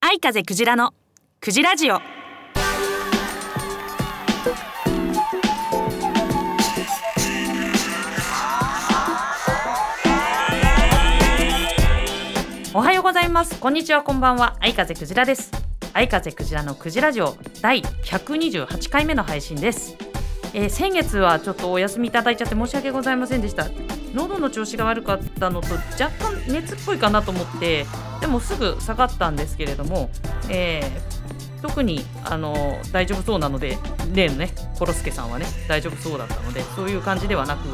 愛風クジラのクジラジオおはようございます。こんにちは。こんばんは。愛風クジラです。愛風クジラのクジラジオ第128回目の配信です、えー先月はちょっとお休みいただいちゃって申し訳ございませんでした。喉の調子が悪かったのと若干熱っぽいかなと思ってでもすぐ下がったんですけれども、えー特にあの大丈夫そうなので例のねコロスケさんはね大丈夫そうだったのでそういう感じではなく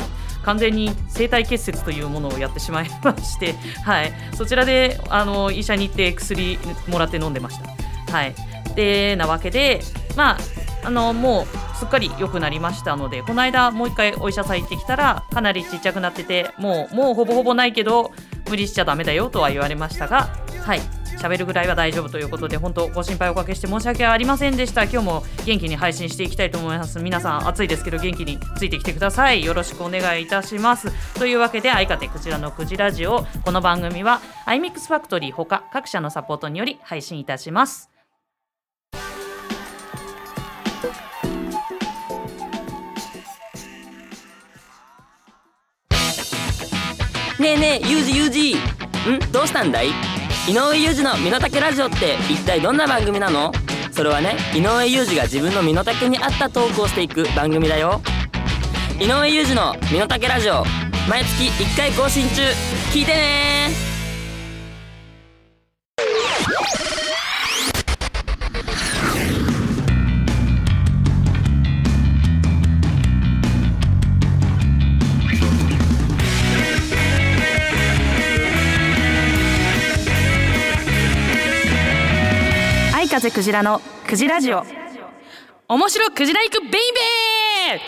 完全に生体結節というものをやってしまいまして、はい、そちらであの医者に行って薬もらって飲んでました。はい、でなわけでまああのもうすっかり良くなりましたのでこの間もう一回お医者さん行ってきたらかなりちっちゃくなっててもうもうほぼほぼないけど無理しちゃダメだよとは言われましたがはい喋るぐらいは大丈夫ということで本当ご心配おかけして申し訳ありませんでした。今日も元気に配信していきたいと思います。皆さん暑いですけど元気についてきてください。よろしくお願いいたします。というわけで相方クジラのクジラジオこの番組は iMix ファクトリーほか各社のサポートにより配信いたします。ねえねえユージユージ。ん？どうしたんだい？井上裕二の身の丈ラジオって一体どんな番組なの？それはね井上裕二が自分の身の丈に合ったトークをしていく番組だよ。井上裕二の身の丈ラジオ毎月1回更新中。聞いてねクジラのクジラジオ。面白クジラ行くベイベー！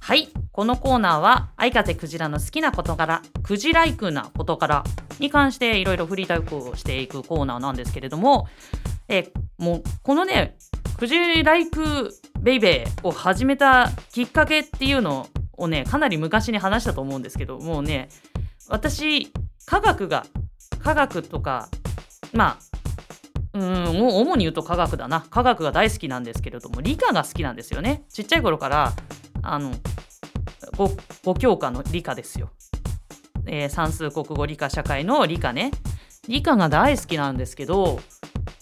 はいこのコーナーは愛風クジラの好きな事柄クジライクな事柄に関していろいろフリートークをしていくコーナーなんですけれどもえもうこのねクジライクベイベーを始めたきっかけっていうのををねかなり昔に話したと思うんですけどもうね私科学が科学とかまあうんもう主に言うと科学だな。科学が大好きなんですけれども理科が好きなんですよね。ちっちゃい頃からあの 5, 5教科の理科ですよ、えー算数国語理科社会の理科ね。理科が大好きなんですけど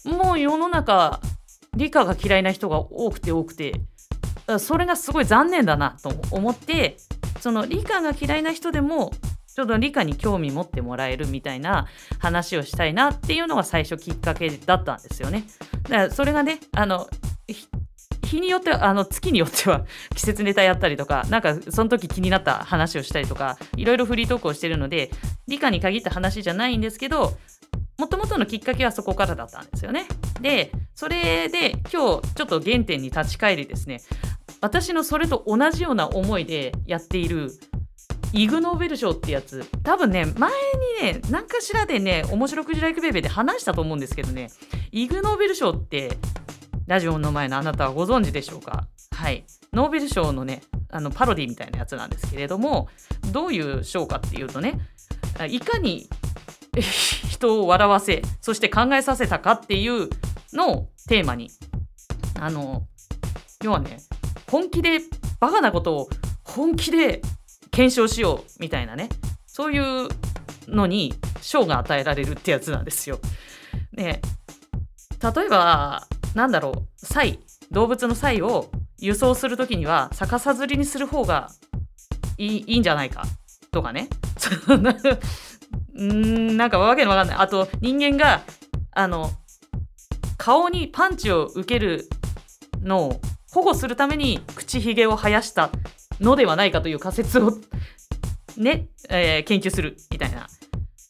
もう世の中理科が嫌いな人が多くて多くてそれがすごい残念だなと思ってその理科が嫌いな人でもちょっと理科に興味持ってもらえるみたいな話をしたいなっていうのが最初きっかけだったんですよね。だからそれがねあの日によってはあの月によっては 季節ネタやったりとかなんかその時気になった話をしたりとかいろいろフリートークをしてるので理科に限った話じゃないんですけどもともとのきっかけはそこからだったんですよね。でそれで今日ちょっと原点に立ち返りですね私のそれと同じような思いでやっているイグ・ノーベル賞ってやつ。多分ね前にね何かしらでね面白くじらいくベベーで話したと思うんですけどね。イグ・ノーベル賞ってラジオの前のあなたはご存知でしょうか？はい。ノーベル賞のねあのパロディみたいなやつなんですけれどもどういう賞かっていうとねいかに人を笑わせそして考えさせたかっていうのをテーマにあの要はね本気でバカなことを本気で検証しようみたいなね。そういうのに賞が与えられるってやつなんですよ。ね。例えばなんだろう。サイ動物のサイを輸送する時には逆さずりにする方がいいいいんじゃないかとかね。う んなんかわけのわかんない。あと人間があの顔にパンチを受けるのを保護するために口ひげを生やしたのではないかという仮説を ね、えー研究するみたいな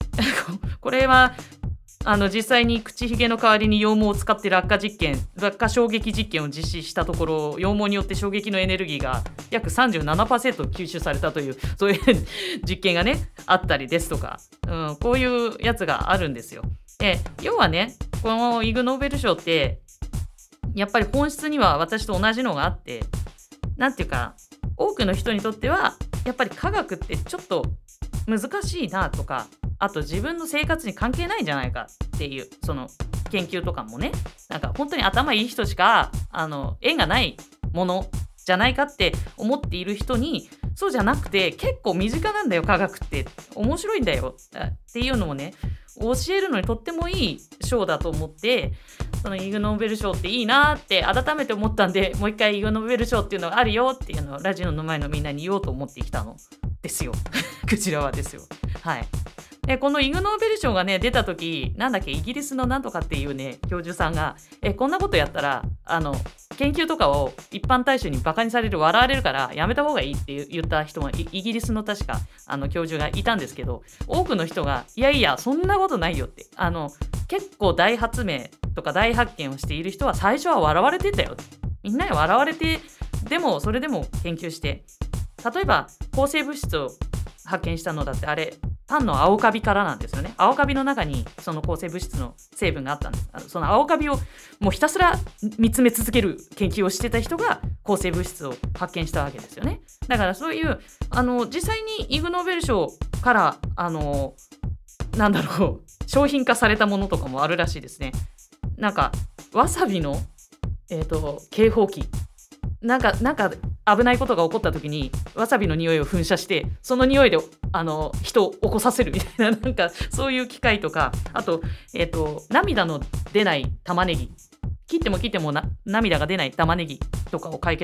これはあの実際に口ひげの代わりに羊毛を使って落下実験落下衝撃実験を実施したところ羊毛によって衝撃のエネルギーが約37%吸収されたという そういう実験がねあったりですとか、うん、こういうやつがあるんですよ。で要はねこのイグ・ノーベル賞ってやっぱり本質には私と同じのがあってなんていうか多くの人にとってはやっぱり科学ってちょっと難しいなとかあと自分の生活に関係ないんじゃないかっていうその研究とかもね。なんか本当に頭いい人しかあの縁がないものじゃないかって思っている人にそうじゃなくて結構身近なんだよ科学って。面白いんだよ。っていうのもね教えるのにとってもいい賞だと思ってそのイグ・ノーベル賞っていいなって改めて思ったんでもう一回イグ・ノーベル賞っていうのがあるよっていうのをラジオの前のみんなに言おうと思ってきたの。ですよ。クジラはですよ。はい。でこのイグ・ノーベル賞がね出た時なんだっけイギリスのなんとかっていうね教授さんがえこんなことやったらあの研究とかを一般大衆にバカにされる笑われるからやめた方がいいって言った人がイギリスの確かあの教授がいたんですけど多くの人がいやいやそんなことないよってあの結構大発明とか大発見をしている人は最初は笑われてたよみんなに笑われてでもそれでも研究して。例えば抗生物質を発見したのだってあれパンの青カビからなんですよね。青カビの中にその抗生物質の成分があったんです。その青カビをもうひたすら見つめ続ける研究をしてた人が抗生物質を発見したわけですよね。だからそういうあの実際にイグ・ノーベル賞からあのなんだろう商品化されたものとかもあるらしいですね。なんかわさびのえっ、ー、と警報器。なんかなんか危ないことが起こった時にわさびの匂いを噴射してその匂いであの人を起こさせるみたいな なんかそういう機械とかあと,、えーと、涙の出ない玉ねぎ。切っても切っても涙が出ない玉ねぎとかを開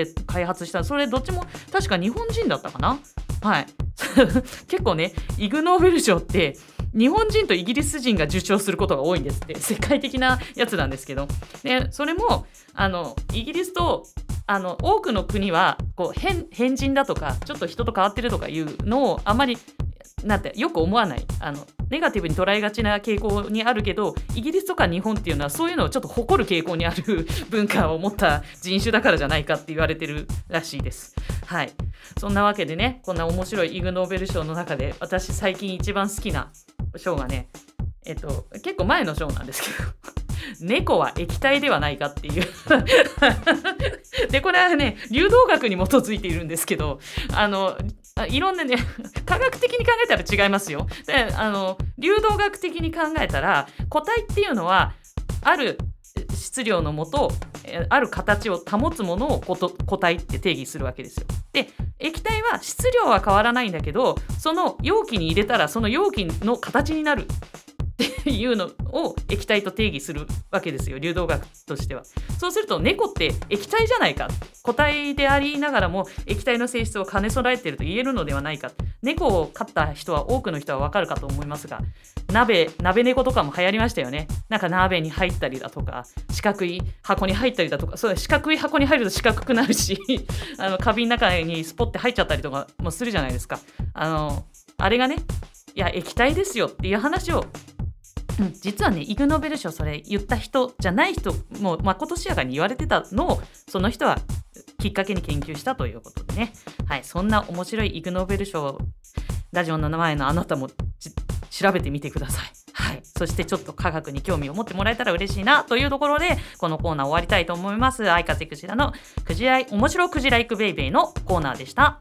発した。それどっちも確か日本人だったかな？はい。結構ねイグ・ノーベル賞って日本人とイギリス人が受賞することが多いんですって。世界的なやつなんですけど。でそれもあのイギリスとあの多くの国はこう変変人だとかちょっと人と変わってるとかいうのをあまりなんてよく思わない。あのネガティブに捉えがちな傾向にあるけどイギリスとか日本っていうのはそういうのをちょっと誇る傾向にある文化を持った人種だからじゃないかって言われてるらしいです。はい。そんなわけでねこんな面白いイグ・ノーベル賞の中で私最近一番好きな賞がねえっと結構前の賞なんですけど 猫は液体ではないかっていう。でこれはね流動学に基づいているんですけどあのいろんなね 科学的に考えたら違いますよであの流動学的に考えたら固体っていうのはある質量のもとある形を保つものを固体って定義するわけですよ。で液体は質量は変わらないんだけどその容器に入れたらその容器の形になるっていうのを液体と定義するわけですよ流動学としては。そうすると猫って液体じゃないか。固体でありながらも液体の性質を兼ね備えていると言えるのではないか。猫を飼った人は多くの人はわかるかと思いますが鍋鍋猫とかも流行りましたよね。なんか鍋に入ったりだとか四角い箱に入ったりだとかそう四角い箱に入ると四角くなるし あの花瓶の中にスポッて入っちゃったりとかもするじゃないですか。あのあれがねいや液体ですよっていう話をうん、実はねイグ・ノーベル賞それ言った人じゃない人もうまことしやかに言われてたのをその人はきっかけに研究したということでね、はい、そんな面白いイグ・ノーベル賞ラジオの名前のあなたも調べてみてください。はい。そしてちょっと科学に興味を持ってもらえたら嬉しいなというところで、このコーナー終わりたいと思います。愛風クジラのクジライ、面白クジライクベイベーのコーナーでした。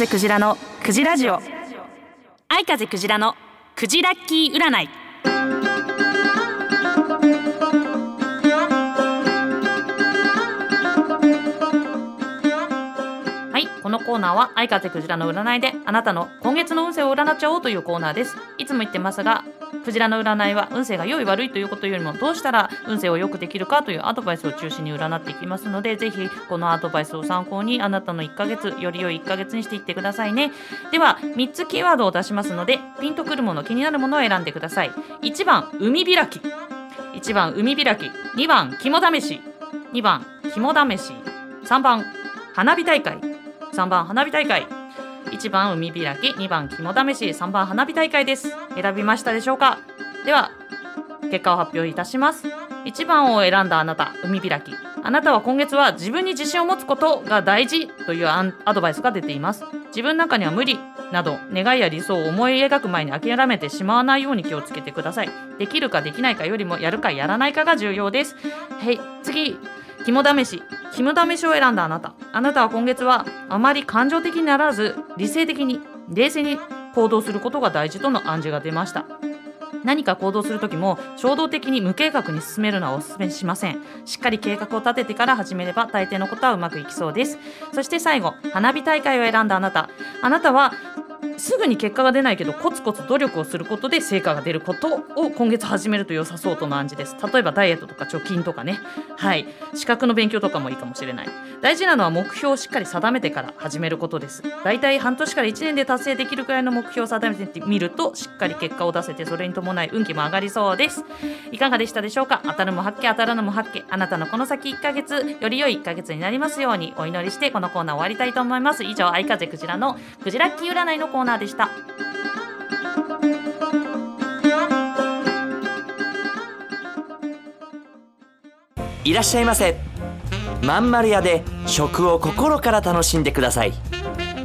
風クジラのクジラジオ。愛風クジラのクジラッキー占い。はいこのコーナーは愛風クジラの占いであなたの今月の運勢を占っちゃおうというコーナーです。いつも言ってますがクジラの占いは運勢が良い悪いということよりもどうしたら運勢を良くできるかというアドバイスを中心に占っていきますのでぜひこのアドバイスを参考にあなたの1ヶ月より良い1ヶ月にしていってくださいね。では3つキーワードを出しますのでピンとくるもの気になるものを選んでください。1番海開き。1番海開き。2番肝試し。2番肝試し。3番花火大会。3番花火大会。1番海開き2番肝試し3番花火大会です。選びましたでしょうか？では結果を発表いたします。1番を選んだあなた海開き。あなたは今月は自分に自信を持つことが大事というアドバイスが出ています。自分の中には無理など願いや理想を思い描く前に諦めてしまわないように気をつけてください。できるかできないかよりもやるかやらないかが重要です。はい次。肝試し。肝試しを選んだあなた。あなたは今月はあまり感情的にならず理性的に冷静に行動することが大事との暗示が出ました。何か行動する時も衝動的に無計画に進めるのはお勧めしません。しっかり計画を立ててから始めれば大抵のことはうまくいきそうです。そして最後花火大会を選んだあなた。あなたはすぐに結果が出ないけどコツコツ努力をすることで成果が出ることを今月始めると良さそうとの暗示です。例えばダイエットとか貯金とかね。はい。資格の勉強とかもいいかもしれない。大事なのは目標をしっかり定めてから始めることです。だいたい半年から1年で達成できるくらいの目標を定めてみるとしっかり結果を出せてそれに伴い運気も上がりそうです。いかがでしたでしょうか？当たるも発見当たらぬも発見。あなたのこの先1ヶ月より良い1ヶ月になりますようにお祈りしてこのコーナー終わりたいと思います。以上愛風クジラのクジラッキー占いのコーナーでした。いらっしゃいませ。まん丸屋で食を心から楽しんでください。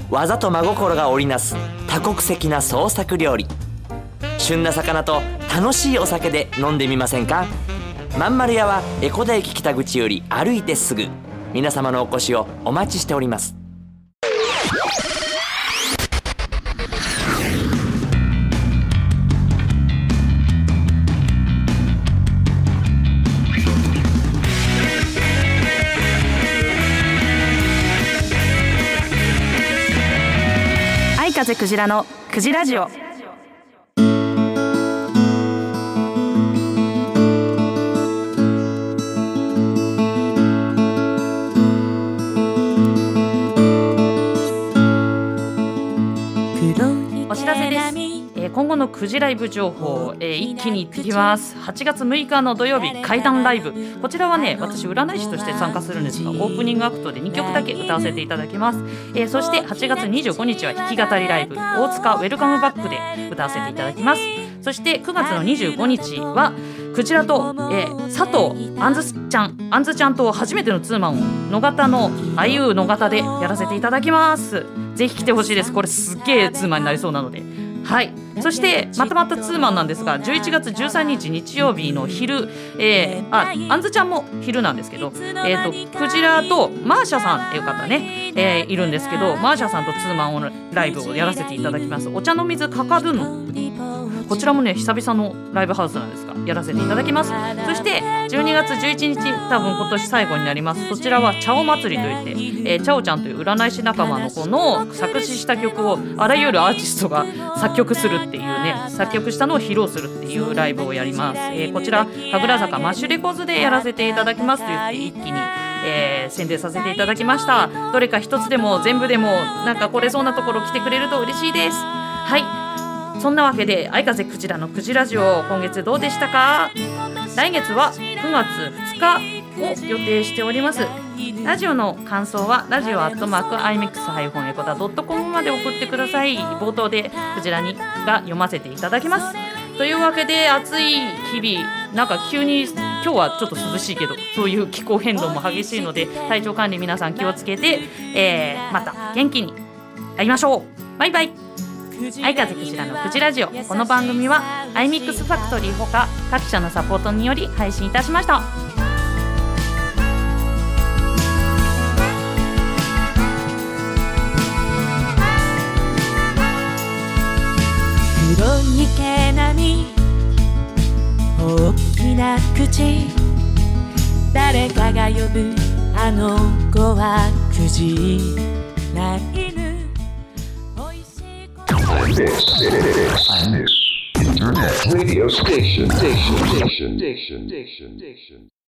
技と真心が織りなす多国籍な創作料理。旬な魚と楽しいお酒で飲んでみませんか？まん丸屋は江古田駅北口より歩いてすぐ。皆様のお越しをお待ちしております。クジラのクジラジオ。えー今後のクジライブ情報、えー一気にいってきます。8月6日の土曜日怪談ライブ。こちらはね私占い師として参加するんですがオープニングアクトで2曲だけ歌わせていただきます、えーそして8月25日は弾き語りライブ大塚ウェルカムバックで歌わせていただきます。そして9月の25日はクジラと、えー佐藤あんずちゃんあんずちゃんと初めてのツーマンを野方のあゆう野方でやらせていただきます。ぜひ来てほしいです。これすっげえツーマンになりそうなので。はい。そしてまとまったツーマンなんですが11月13日日曜日の昼、えー、ああんずちゃんも昼なんですけど、えー、とクジラとマーシャさんっていう方ね、えーいるんですけどマーシャさんとツーマンをライブをやらせていただきます。お茶の水かかるの。こちらもね久々のライブハウスなんですがやらせていただきます。そして12月11日多分今年最後になります。そちらは茶お祭りといって、えー、チャオちゃんという占い師仲間の子の作詞した曲をあらゆるアーティストが作曲するっていうね作曲したのを披露するっていうライブをやります、えーこちら神楽坂マッシュレコーズでやらせていただきますと言って一気にえー宣伝させていただきました。どれか一つでも全部でもなんか来れそうなところ来てくれると嬉しいです。はい。そんなわけで相風クジラのクジラジオ今月どうでしたか？来月は9月2日を予定しております。ラジオの感想はラジオアットマーク iMix- エコダドットコムまで送ってください。冒頭でクジラにが読ませていただきます。というわけで暑い日々なんか急に今日はちょっと涼しいけどそういう気候変動も激しいので体調管理皆さん気をつけて、えーまた元気に会いましょう。バイバイ。愛風クジラのクジラジオ。この番組はアイミックスファクトリーほか各社のサポートにより配信いたしました。黒い毛並み大きな口誰かが呼ぶあの子はクジ This, this, this Internet radio station. Station. Station. Station. Station. Station.